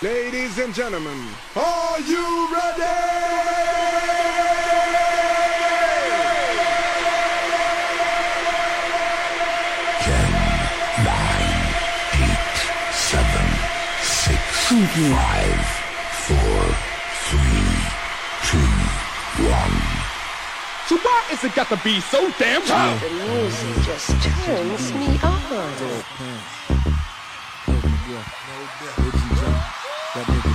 Ladies and gentlemen, are you ready? Ten, nine, eight, seven, six, five, four, three, two, one. So why is it got to be so damn loud? The music just turns me on.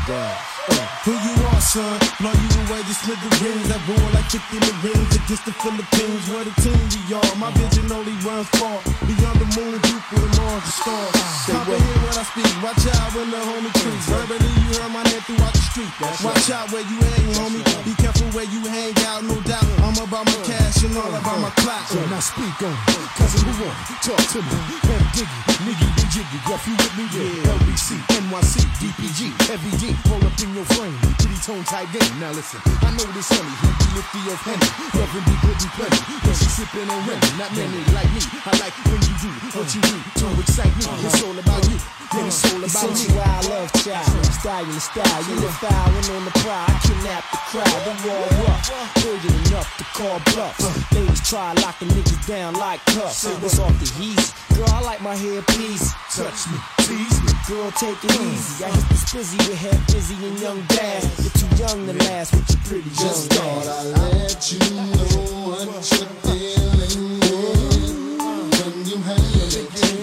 Who you are, son? Blow you away the smithereens. That roar like chicken in the rings against the Philippines. Where the team we are. My vision only runs far. Beyond the moon, and Jupiter, Mars, the stars. Comprehend what I speak. Watch out when the homie creeps. Verbally, you heard my name throughout the street. Watch out where you hang, homie. Be careful where you hang out, no doubt. I'm about my cash and all about my clout. So now speak on it. Cousin, who want? Talk to me. Hem diggy, niggy, be jiggy. Gruff, you with me? Yeah. LBC, NYC, DPG, Heavy D. Up in your frame. Pretty tone tight game. Now listen, I know this honey. Who be lifty of henny. Loving be good and plenty. When she sipping on Remy. Not many like me. I like when you do what you do to excite me. It's all about you. Then it's all about me. Sensual love child, style and style, you the foul and on the prowl. I kidnap the crowd, they all rough, brilliant enough to call bluffs. Ladies try locking niggas down like cuffs. It's off the easy, girl. I like my hair, please. Touch me, tease me. Girl, take it mm. easy. I hit the spizzy with head busy and young dad. You're too young to last with your pretty young Just thought. I'd let you know what you're feeling when you handle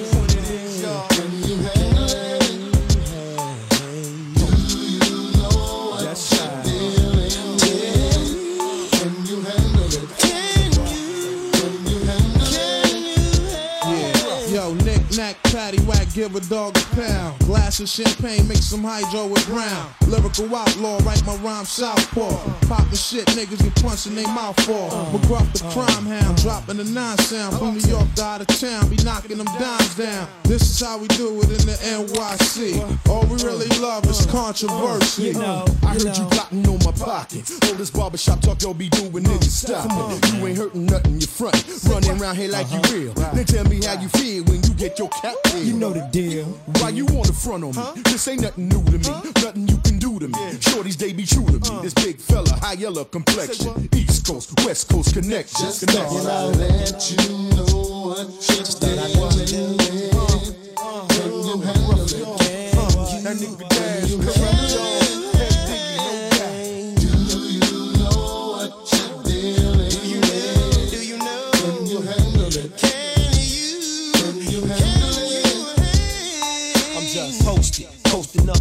give a dog a pound. Glass of champagne, make some hydro with brown. Lyrical outlaw, write my rhyme southpaw. Pop the shit, niggas get punched in they mouth off. McGruff the crime hound, dropping the nine sound. From New York to out of town, be knocking them dimes down. This is how we do it in the NYC. All we really love is controversy. You know, uh, I heard you plotting on my pocket. All this barbershop talk y'all be doing, niggas stop it. You ain't hurting nothing, you front. Running around here like you uh-huh. real. Then tell me how you feel when you get your cap. You know the deal. Why you wanna front on me? This ain't nothing new to me. Nothing you can do to me. Shorties, they be true to me. Uh. This big fella, high yellow complexion. East Coast, West Coast connection. Just thought I'd let you know what you're feeling when you handle it. That nigga dash, Do you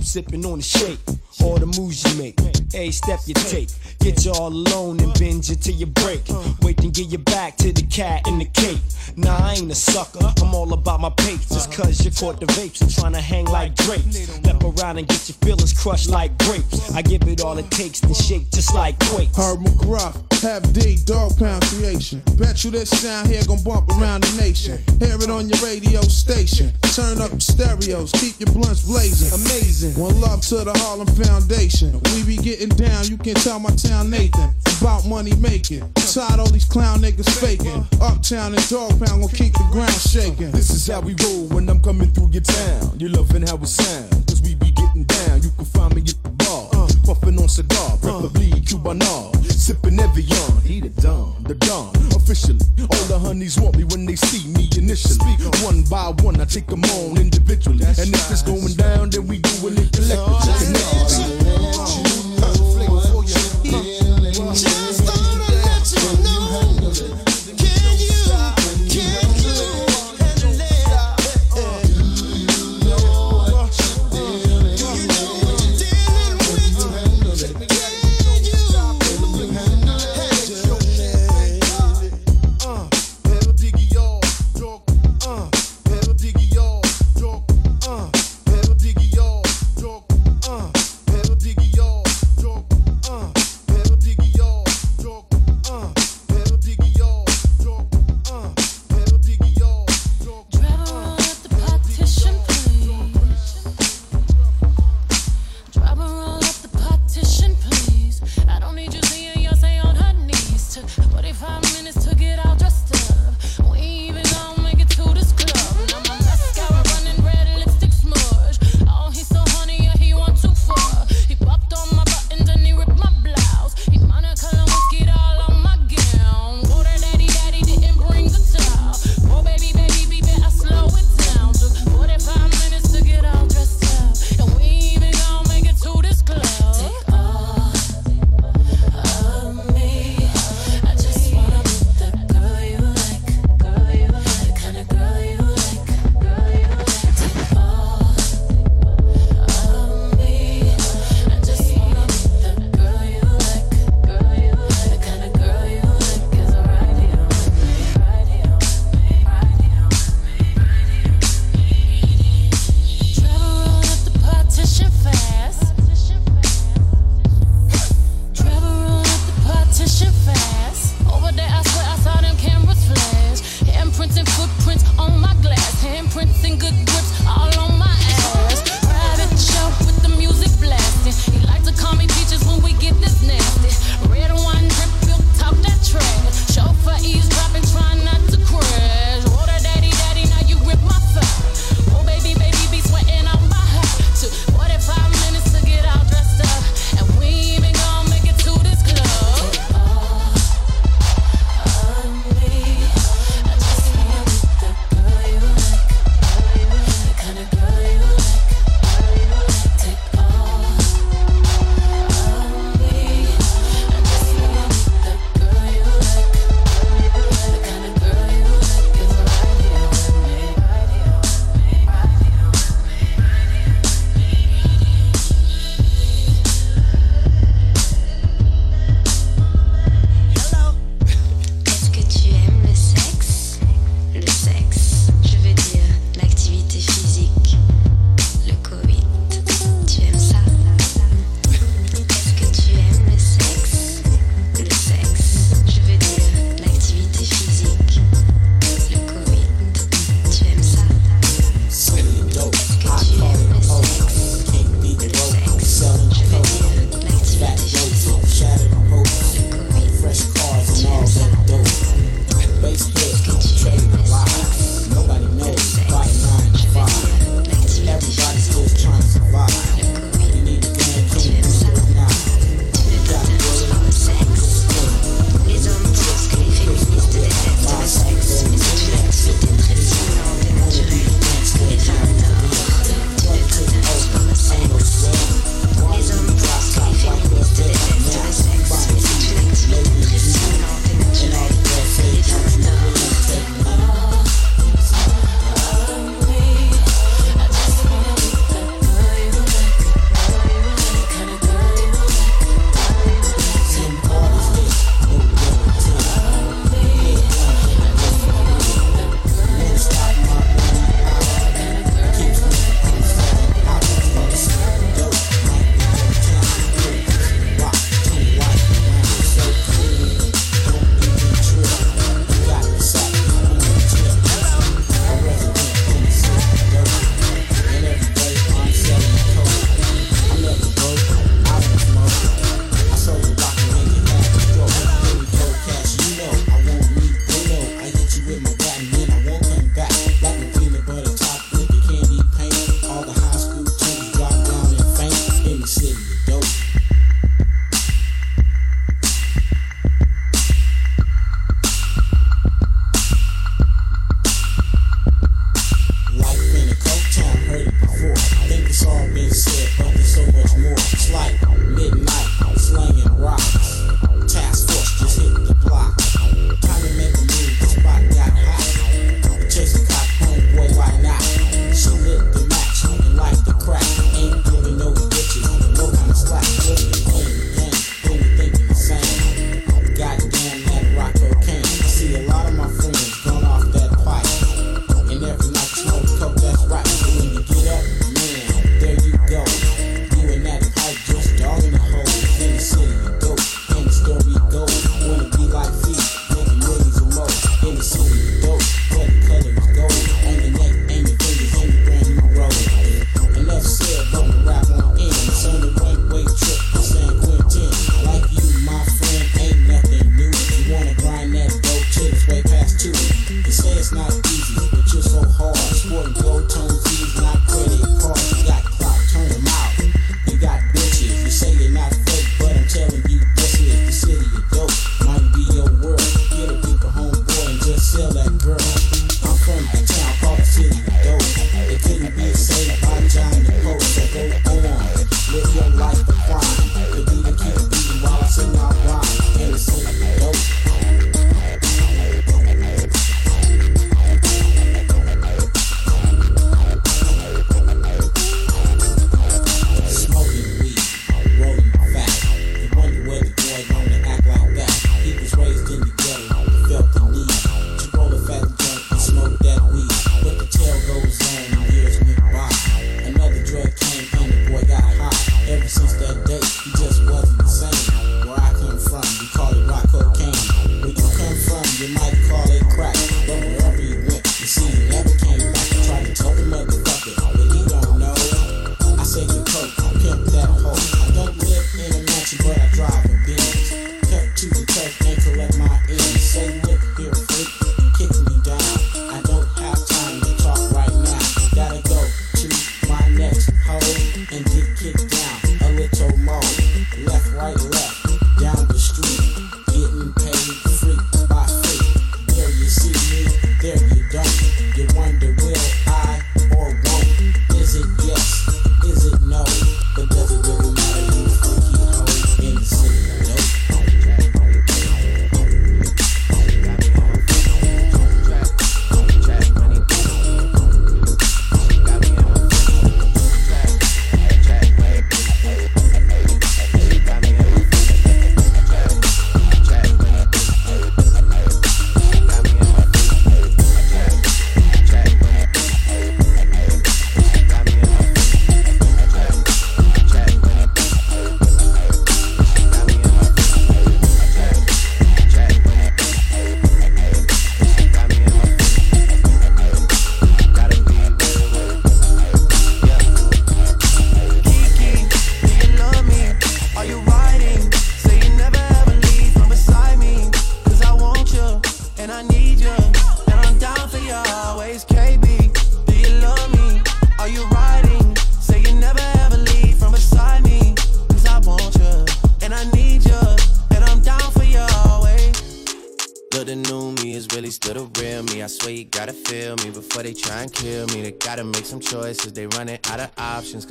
sipping on the shake. All the moves you make, a step you take. Get you all alone and binge it till you break. Wait and get you back to the cat in the cake. Nah, I ain't a sucker, I'm all about my pace. Just cause you caught the vapes and trying to hang like drapes. Step around and get your feelings crushed like grapes. I give it all it takes to shake just like quakes. Herb McGruff, Half D, Dog Pound Creation. Bet you this sound here gon' bump around the nation. Hear it on your radio station. Turn up the stereos, keep your blunts blazing. Amazing. One love to the Harlem Foundation. We be getting down, you can tell my town Nathan. About money making. Tired all these clown niggas faking. Uptown and Dog Pound gon' keep the ground shaking. This is how we roll when I'm coming through your town. You loving how it sounds, cause we be getting down. You can find me at the. Puffing on cigar, preferably Cubanar. Sipping Evian, he the Don, the Don. Officially, all the honeys want me when they see me initially. One by one, I take them on individually. And if it's going down, then we doing it collectively.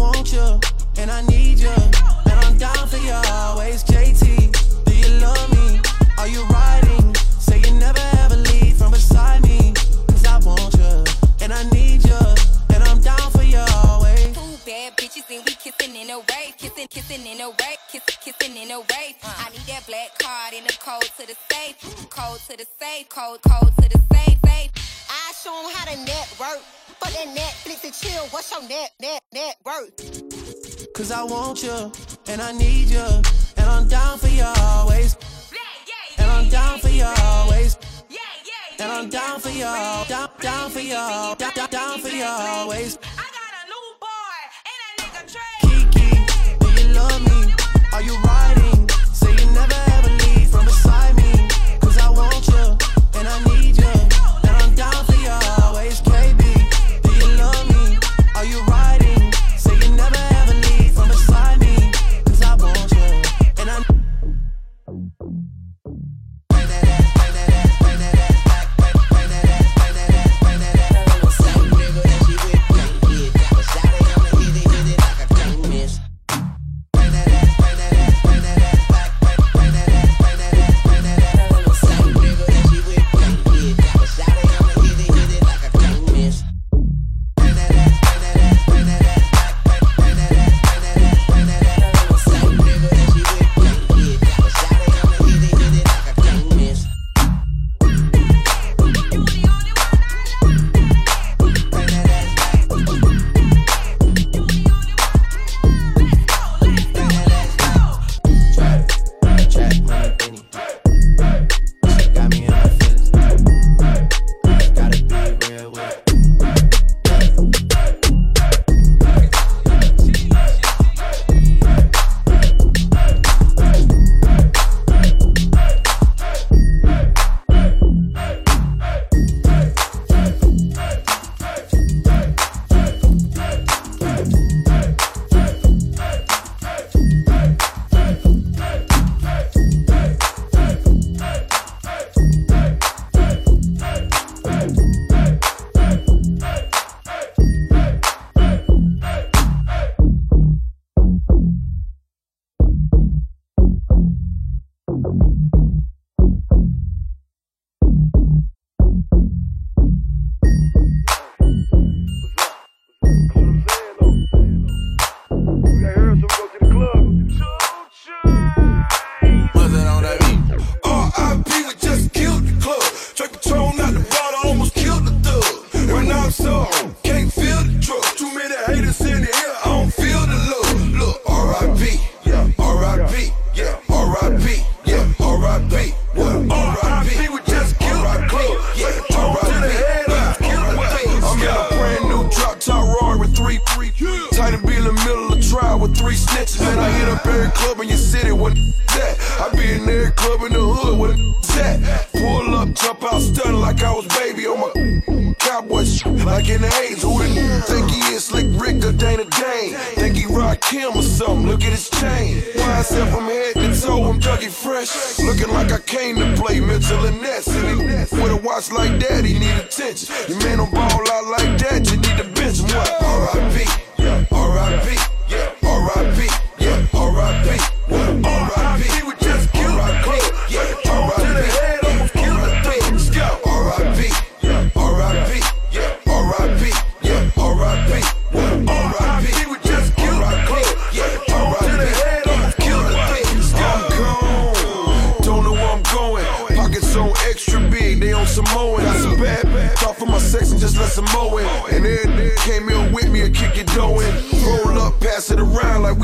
Want you, and I need you. And I'm down for you always, JT. Do you love me? Are you riding? Say you never ever leave from beside me. Cause I want you, and I need you. And I'm down for you always. Two bad bitches and we kissing in a wave, kissing, kissing in a wave, kissing, kissing in a wave. I need that black card in the code to the safe, code to the safe, code, code to the safe, safe. I show 'em how to network. For that Netflix and chill, what's your net, net, net worth? Cause I want you, and I need you, and I'm down for you always. And I'm down for you always. And I'm down for you, down, down for you, down, down, down for you always. Kiki, do you love me? Are you riding?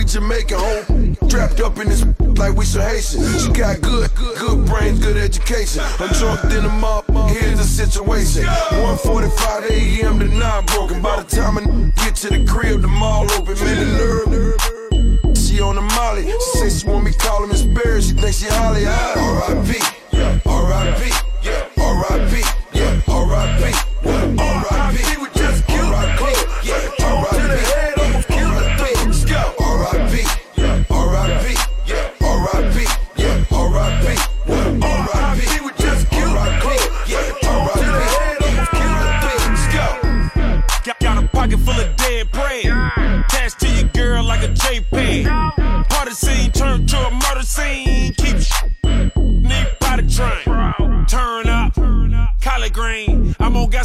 Jamaican home. Trapped up in this like we some Haitians. She got good, good brains, good education. I'm drunk in the mob, here's the situation. 1.45 a.m. the nine broken. By the time I get to the crib, the mall open. Man, the nerve on the molly. She say she want me call him Miss Berry. She thinks she Halle. Ah, R.I.P. R.I.P.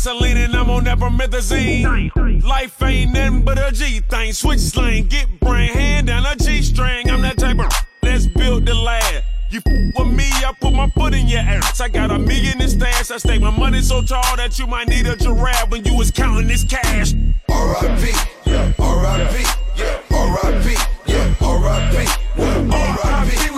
Gasoline and I'm on that promethazine. Life ain't nothing but a G thing. Switch lane, get brain, hand down a G string. I'm that type of let's build the lab. You with me, I put my foot in your ass. I got a million in stash. I stake my money so tall that you might need a giraffe when you was counting this cash. R.I.P. Yeah. R.I.P. Yeah. R.I.P. Yeah. R.I.P. R.I.P.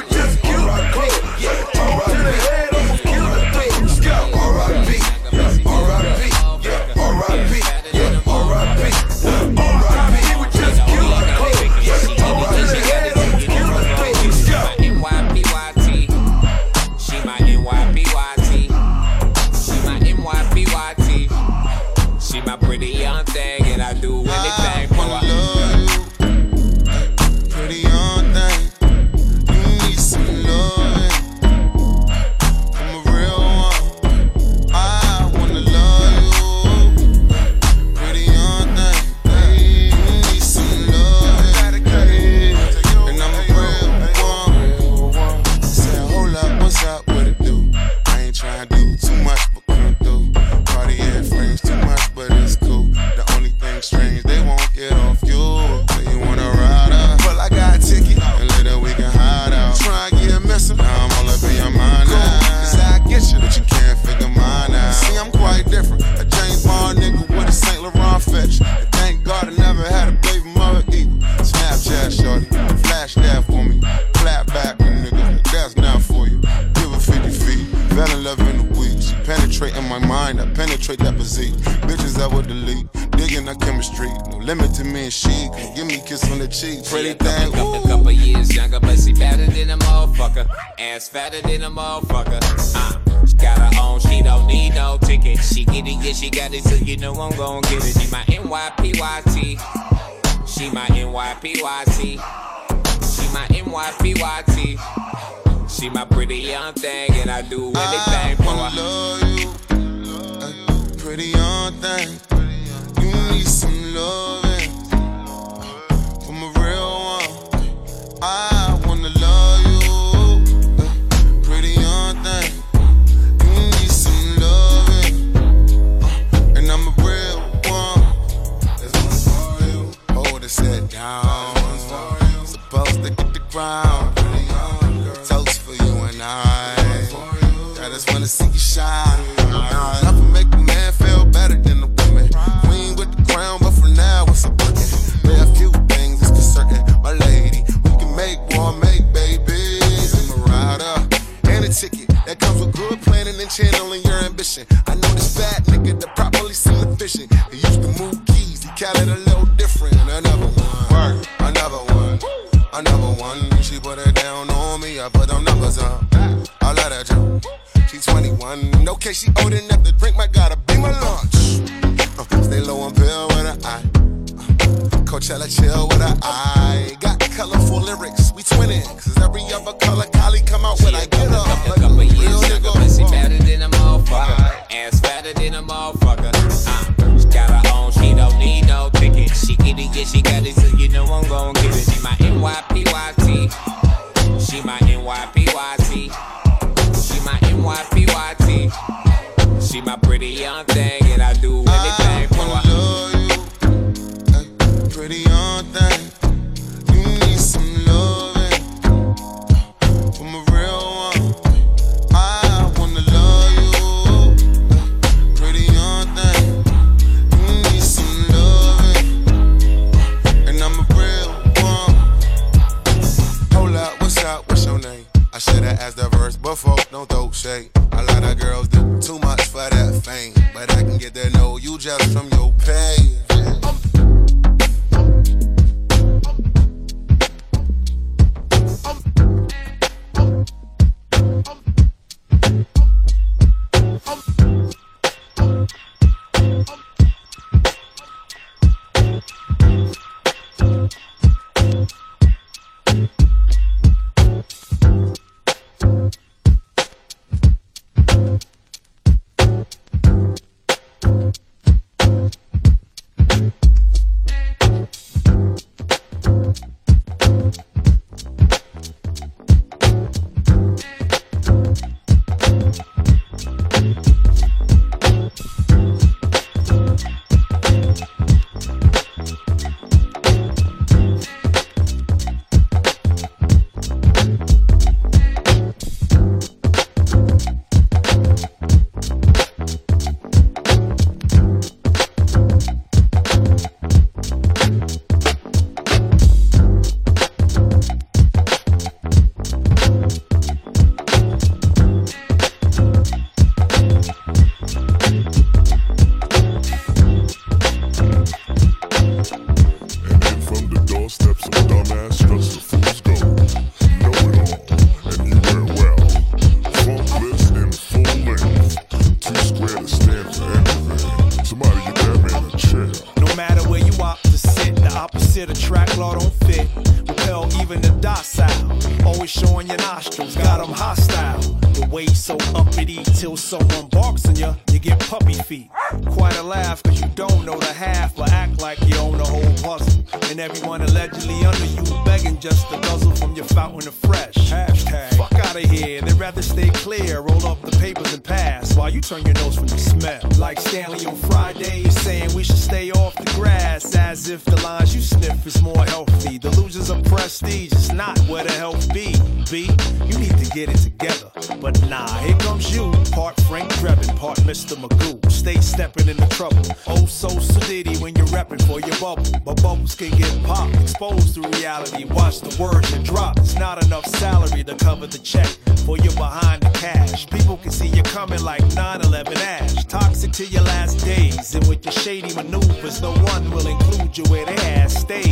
the words you drop. It's not enough salary to cover the check for you're behind the cash. People can see you coming like 9-11 ash. Toxic to your last days. And with your shady maneuvers, no one will include you where they ass stays.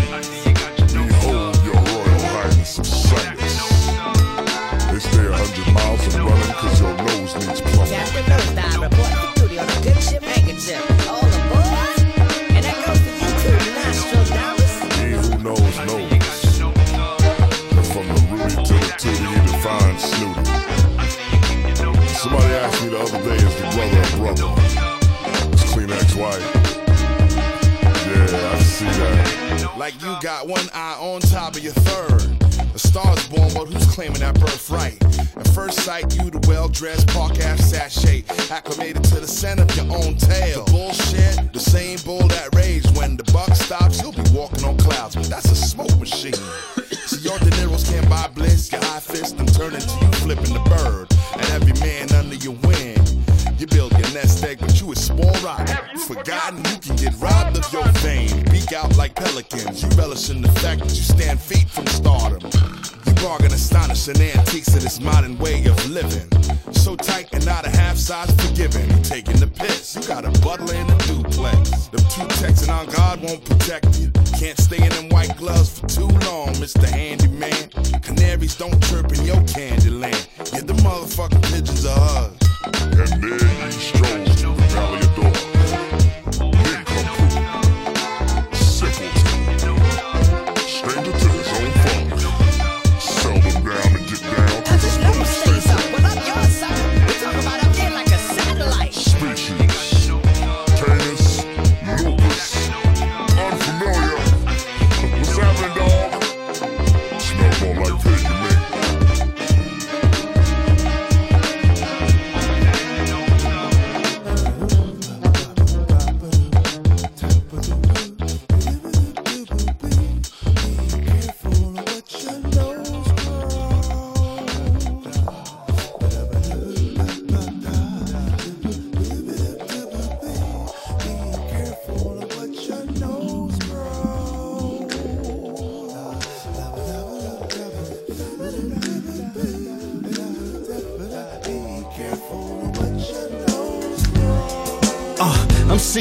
Behold your royal highness of Sundays. They stay a hundred miles and running cause your nose needs plumbing. Captain Nosedive report for duty on a good ship handkerchief. All aboard. And that goes to you too, Nostradamus. Day, is brother brother? It's Kleenex white. Yeah, I see that. Like you got one eye on top of your third. The star's born, but who's claiming that birthright? At first sight, you the well-dressed park ass sachet, acclimated to the scent of your own tail. The bullshit, the same bull that raged when the buck stops, you'll be walking on clouds, but that's a smoke machine. See, your De Niro's can't buy bliss, your high fist and turn into you flipping the bird, and every man under your wing. You build your nest egg, but you is small rotten. Forgotten, you can get robbed of your fame. Out like pelicans. You relish in the fact that you stand feet from stardom. You bargain astonishing antiques of this modern way of living. So tight and not a half size forgiving. You taking the piss. You got a butler in a duplex. Them two texts and on God won't protect you. Can't stay in them white gloves for too long, Mr. Handyman. Canaries don't chirp in your candy land. Yeah, the motherfucking pigeons are hugs. And there ye stroll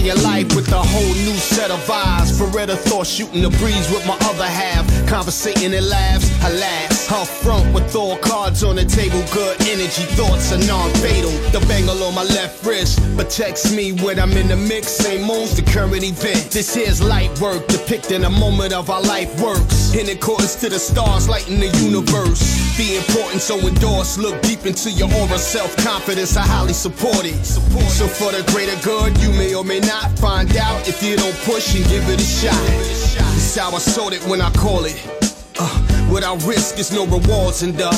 Seeing life with a whole new set of eyes. Beretta thought shooting the breeze with my other half. Conversating and laughs, alas. Up front with all cards on the table. Good energy, thoughts are non-fatal. The bangle on my left wrist protects me when I'm in the mix. Same moves, the current event. This here's light work, depicting a moment of our life works. In accordance to the stars lighting the universe. The importance so endorse. Look deep into your aura. Self-confidence, I highly support it. So for the greater good, you may or may not find out if you don't push and give it a shot. It's how I sold it when I call it. Uh, without risk, it's no rewards and uh.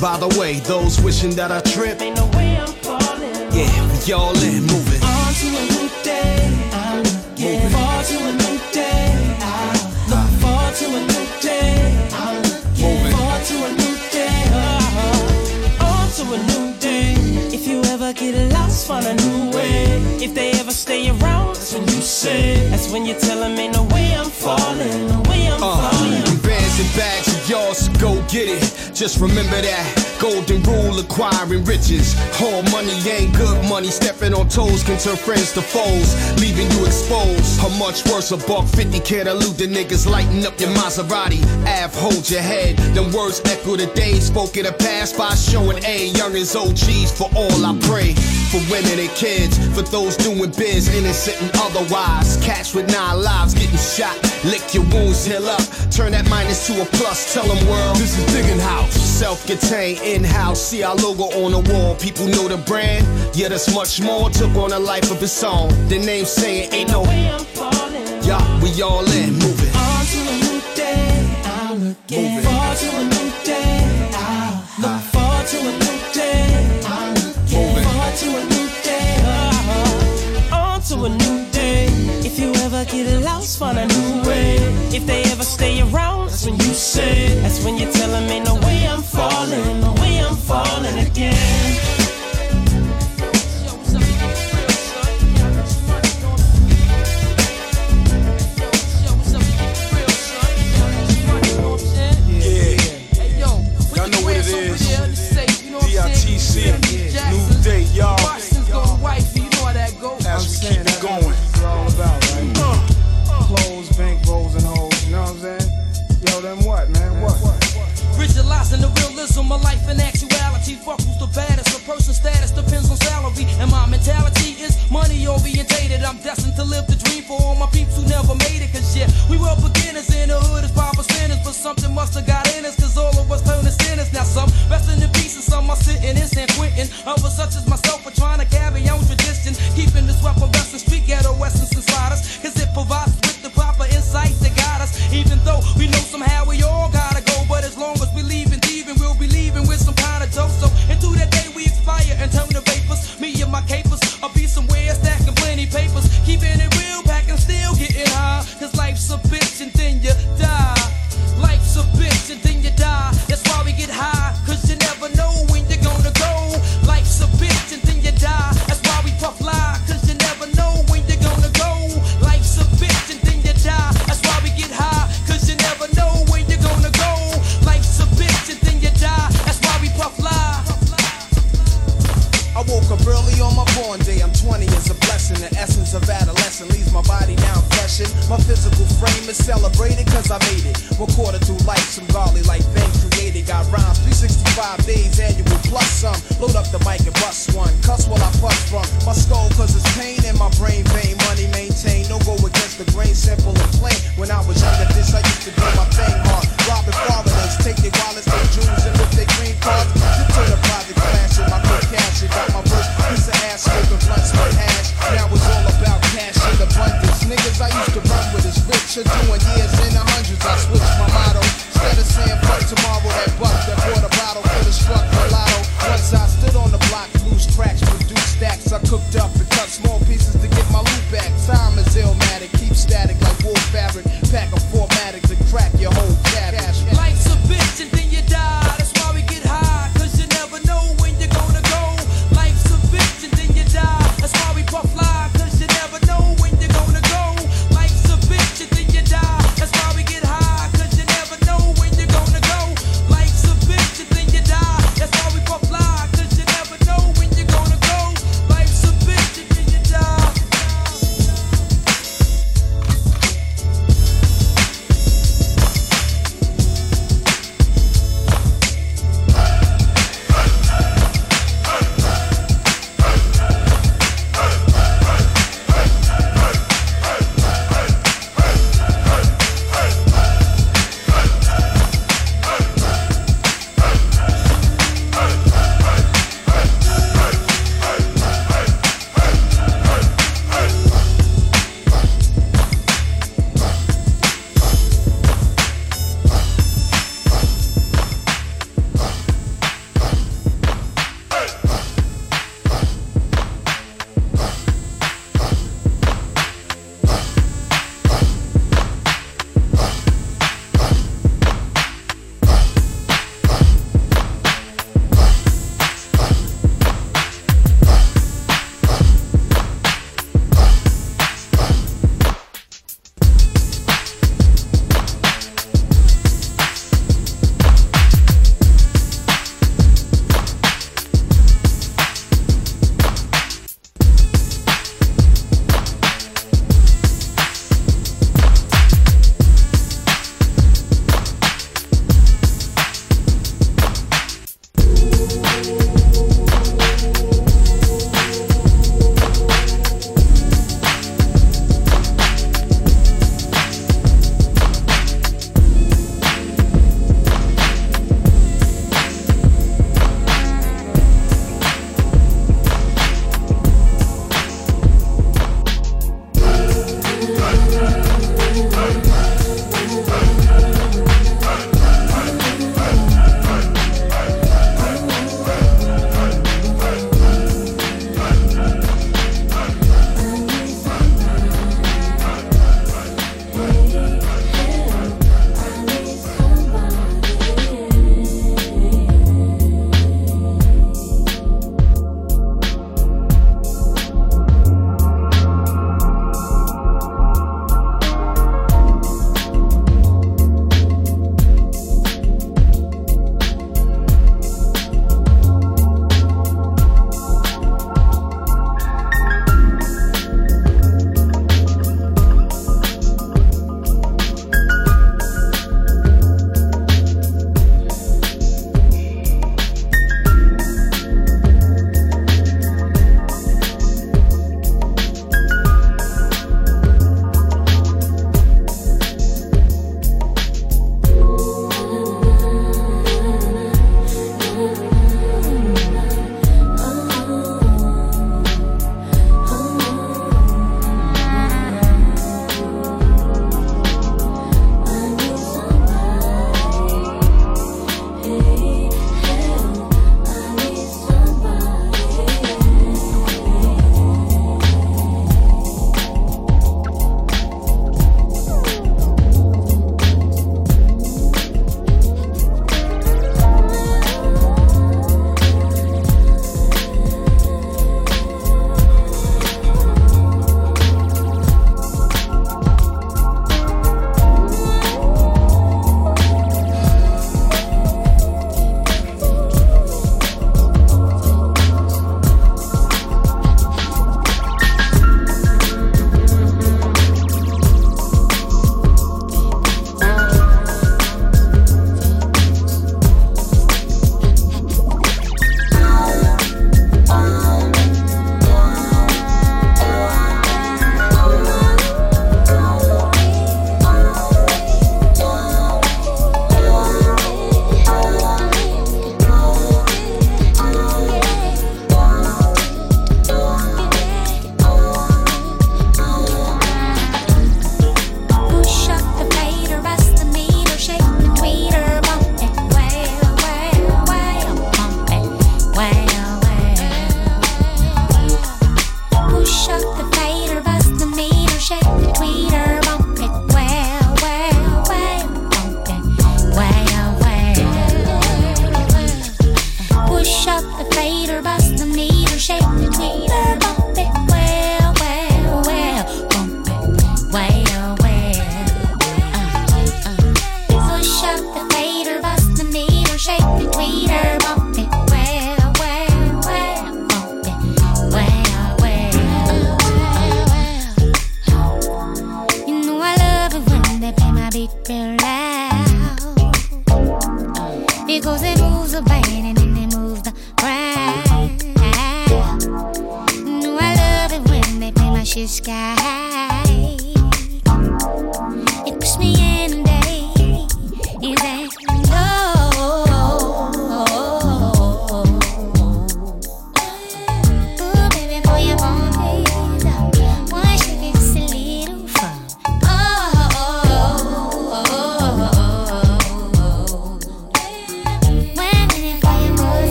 By the way, those wishing that I trip, ain't no way I'm falling. Yeah, we all in, moving. On to a new day. I'm looking forward to a new day. I look forward to a new day. I'm looking forward to a new day. Oh, on to a new day. If you ever get a lost, find a new way. If they ever stay around, that's when you say. That's when you tell them ain't no way I'm falling. No way I'm Uh, falling. bands and bags of yours, so go get it. Just remember that golden rule, acquiring riches. All money ain't good money. Stepping on toes can turn friends to foes, leaving you exposed. How much worse a buck 50 can't elude the niggas lighting up your Maserati. Av, hold your head. Them words echo the days spoken the past by showing A. Young as OGs for all I pray. For women and kids, for those doing biz, innocent and otherwise. Catch with nine lives getting shot. Lick your wounds, heal up. Turn that minus to a plus. Tell them world, this is digging house. Self-contained, in-house. See our logo on the wall. People know the brand. Yeah, there's much more. Took on a life of its own. The name saying ain't no. Yeah, we all in, moving. On to a new day. I'm looking forward to a new day. I look ah. forward to a new day. I'm looking forward to a new day. Oh, on to a new day. If you ever get lost, find a new way. If they ever stay around, that's when you say. That's when you tell them ain't no way I'm falling. No way I'm falling again. To live the dream for all my peeps who never made it. Cause yeah, we were beginners in the hood as papa spinners. But something must have got in us. Cause all of us turned to sinners. Now some resting in peace and some are sitting in San Quentin. Others such as myself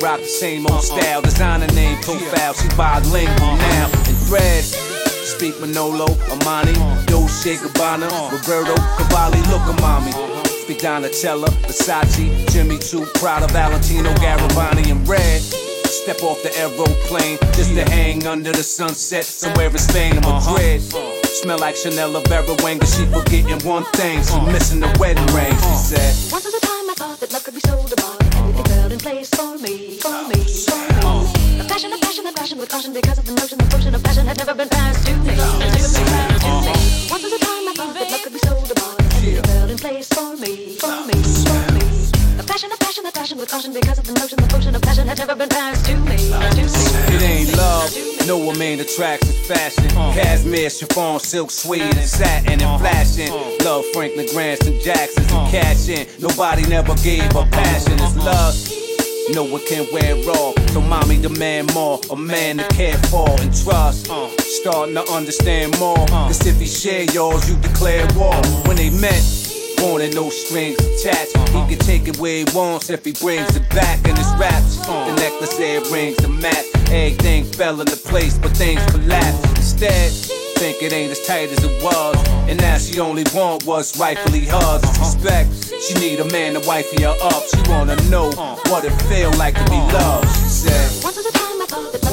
rock the same old style. Designer name profile, she bilingual now. And threads. Speak Manolo, Armani, Dolce Gabbana, Roberto Cavalli, look at mommy. Speak Donatella, Versace, Jimmy Choo, Prada, Valentino, Garavani, and Red. Step off the aeroplane just to hang under the sunset somewhere in Spain or uh-huh. Madrid. Smell like Chanel or Vera Wang, but she forgetting one thing. She missing the wedding ring. She uh-huh. said. Once was a time I thought that love could be so divine. Place for me, for me, for me. The passion, the passion, the passion with caution because of the notion, the function of passion had never been passed to me. Once was a time I thought that love could be so divine. The girl in place for me, for me, for me. The passion, the passion, the passion with caution because of the notion, the function of passion had never been passed to me. To me. Love. No one main attracts is fashion. Cashmere, chiffon, silk, suede, and satin and flashing. Love Franklin Grants and Jacksons and cash in. Nobody never gave her passion. It's love. No one can wear raw, so mommy demand more. A man to care for and trust. Starting to understand more. Cause if he share yours, you declare war. When they met, wanted no strings attached. He can take it where he wants if he brings it back in his raps. The necklace, earrings, the match. Everything fell into place, but things collapsed. Instead, think it ain't as tight as it was. And now she only want what's rightfully hers. Respect, she need a man to wife her up. She wanna know what it feel like to be loved. She said. Once was a time I thought that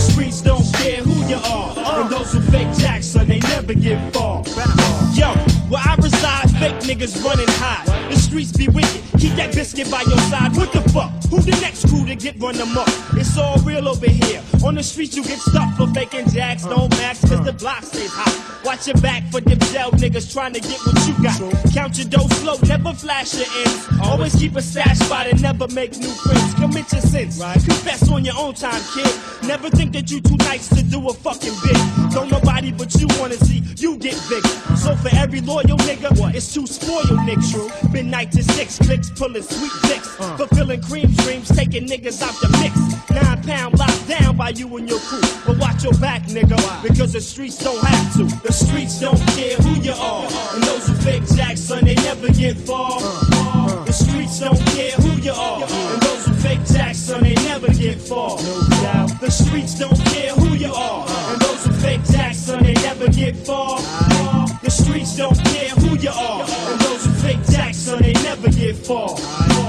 streets don't care who you are. And those who fake Jackson, they never get far. Yo, where I reside, fake niggas running high. The streets be wicked, keep that biscuit by your side. What the fuck? Who the next crew to get run amok? It's all real over here. On the streets you get stuck for faking jacks, don't max, cause the block stays hot. Watch your back for them gel niggas trying to get what you got. Count your dough slow, never flash your ends. Always keep a stash spot and never make new friends. Commit your sins, confess on your own time, kid. Never think that you too nice to do a fucking bit. Don't nobody but you wanna see you get big. So for every loyal nigga, it's two spoil niggas. True. Midnight to six, clicks pulling sweet dicks. Uh. Fulfilling cream dreams, taking niggas off the mix. Nine pound locked down by you and your crew. But watch your back, nigga, Why? because the streets don't have to. The streets don't care who you are. And those who fake Jackson, they never get far. Uh, uh, uh. The streets don't care who you are. And those who fake Jackson, they never get far. No doubt. The streets don't care who you are. Uh. And those who fake Jackson, they never get far. The streets don't care who you are far.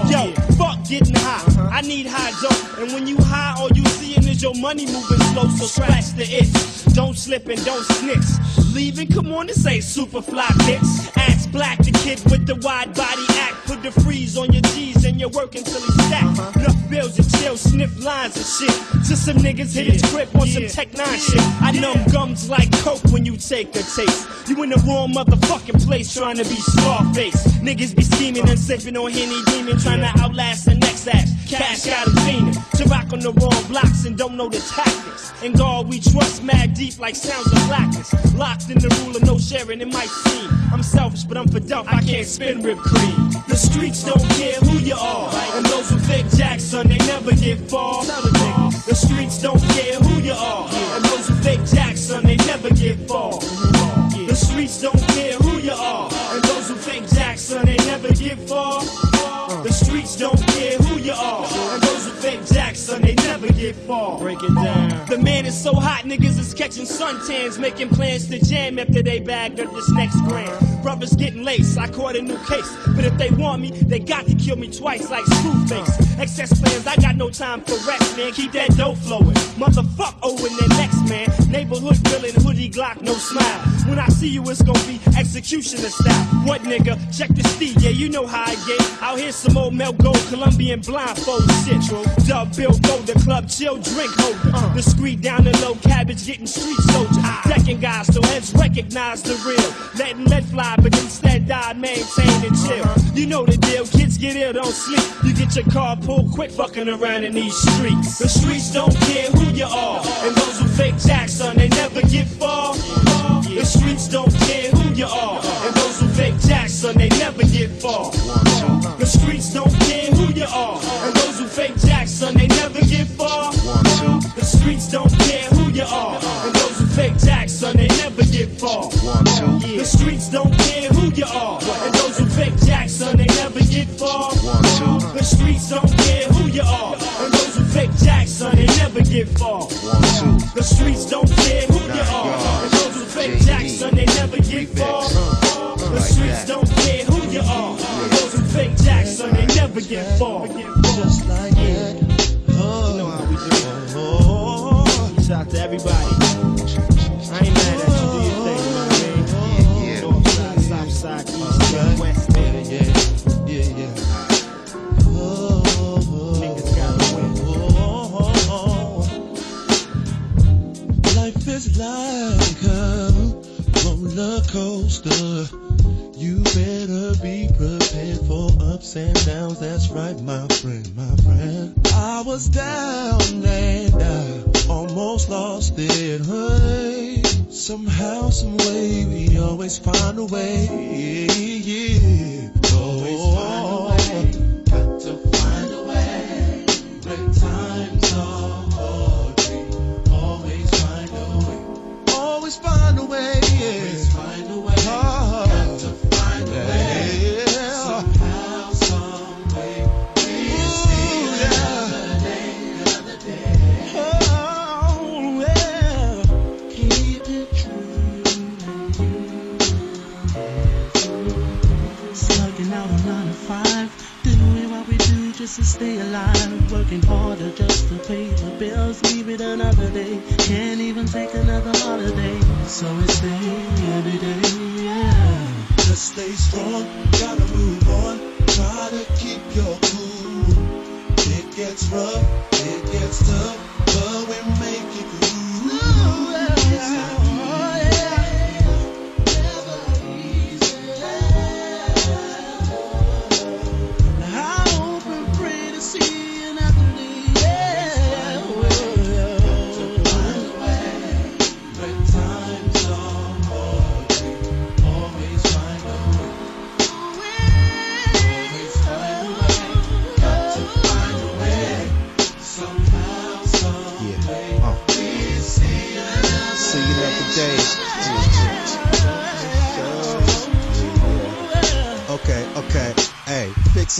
Yo, fuck getting high. I need high dope. And when you high, all you seeing is your money moving slow. So scratch the itch. Don't slip and don't snitch. Leaving, come on, this ain't super fly bitch. Ass black, the kid with the wide body act. Put the freeze on your G's and you're working till he stack. Enough uh-huh. bills to chill, sniff lines and shit. Just some niggas hit his grip on some Tech 9 shit. I numb gums like coke when you take a taste. You in the wrong motherfucking place trying to be Scarface. Niggas be scheming and sipping on Henny Demon, trying to outlast the next act. Cash out of. To rock on the wrong blocks and don't know the tactics. And God, we trust mad deep like sounds of blackness. Locked in the rule of no sharing, it might seem. I'm selfish, but I'm for dump. I can't spin whipped cream. The streets don't care who you are. And those who fake jacks, son, they never get far. Break it down. The man is so hot, niggas is catching suntans, making plans to jam after they bagged up this next grand. Brothers getting laced, I caught a new case. But if they want me, they got to kill me twice like Screwface. Excess plans, I got no time for rest, man. Keep that dough flowing. Motherfuck Owen the next man. Neighborhood villain, hoodie Glock, no smile. When I see you, it's gonna be executioner style. What nigga? Check the steed, yeah, you know how I get. Out here some old Mel Gold, Colombian blindfold shit. Dub Bill Go, the club chill, drink holder. Uh. The street down the low, cabbage getting street soldier. Decking ah. guys, so heads recognize the real. Letting lead fly, but instead die, maintain and chill. Uh-huh. You know the deal, kids get ill, don't sleep. You get your car pulled quick, fucking around in these streets. The streets don't care who you are, and those who fake jacks, son, they never get far. The streets don't care who you are, and those who fake jacks, son, they never get far. The streets don't care who you are, and those who fake jacks, son, they never get far. The streets don't care who you are, and those who fake jacks, son, they never get far. The streets don't care who you are, and those who fake jacks, son, they never get far. The streets don't care who you are, and those who fake jacks, son, they never get far. The streets don't they never get far.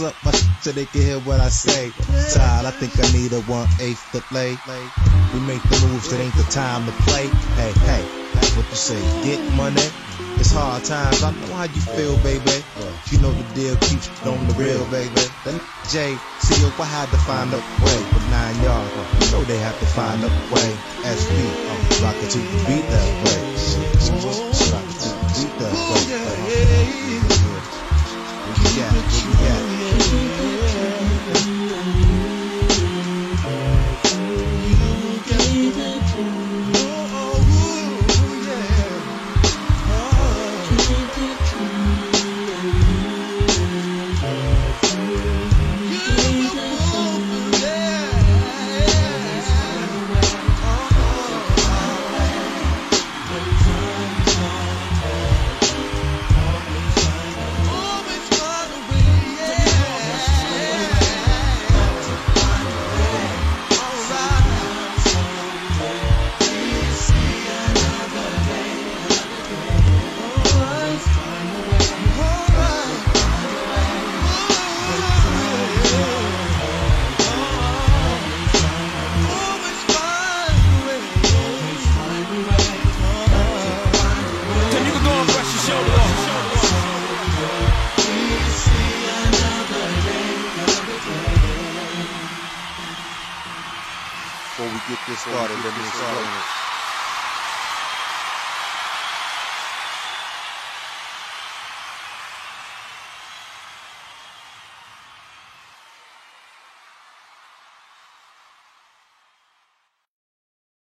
Mix up so they can hear what I say. Child, I think I need a one eighth to play. We make the moves, that ain't the time to play. Hey, hey, that's what you say. Get money. It's hard times. I know how you feel, baby. You know the deal keeps it on the real, baby. Then J, see if I had to find a way. But nine y'all, you know they have to find a way. SP, uh, rock it to the beat that way. Rock it to the. What you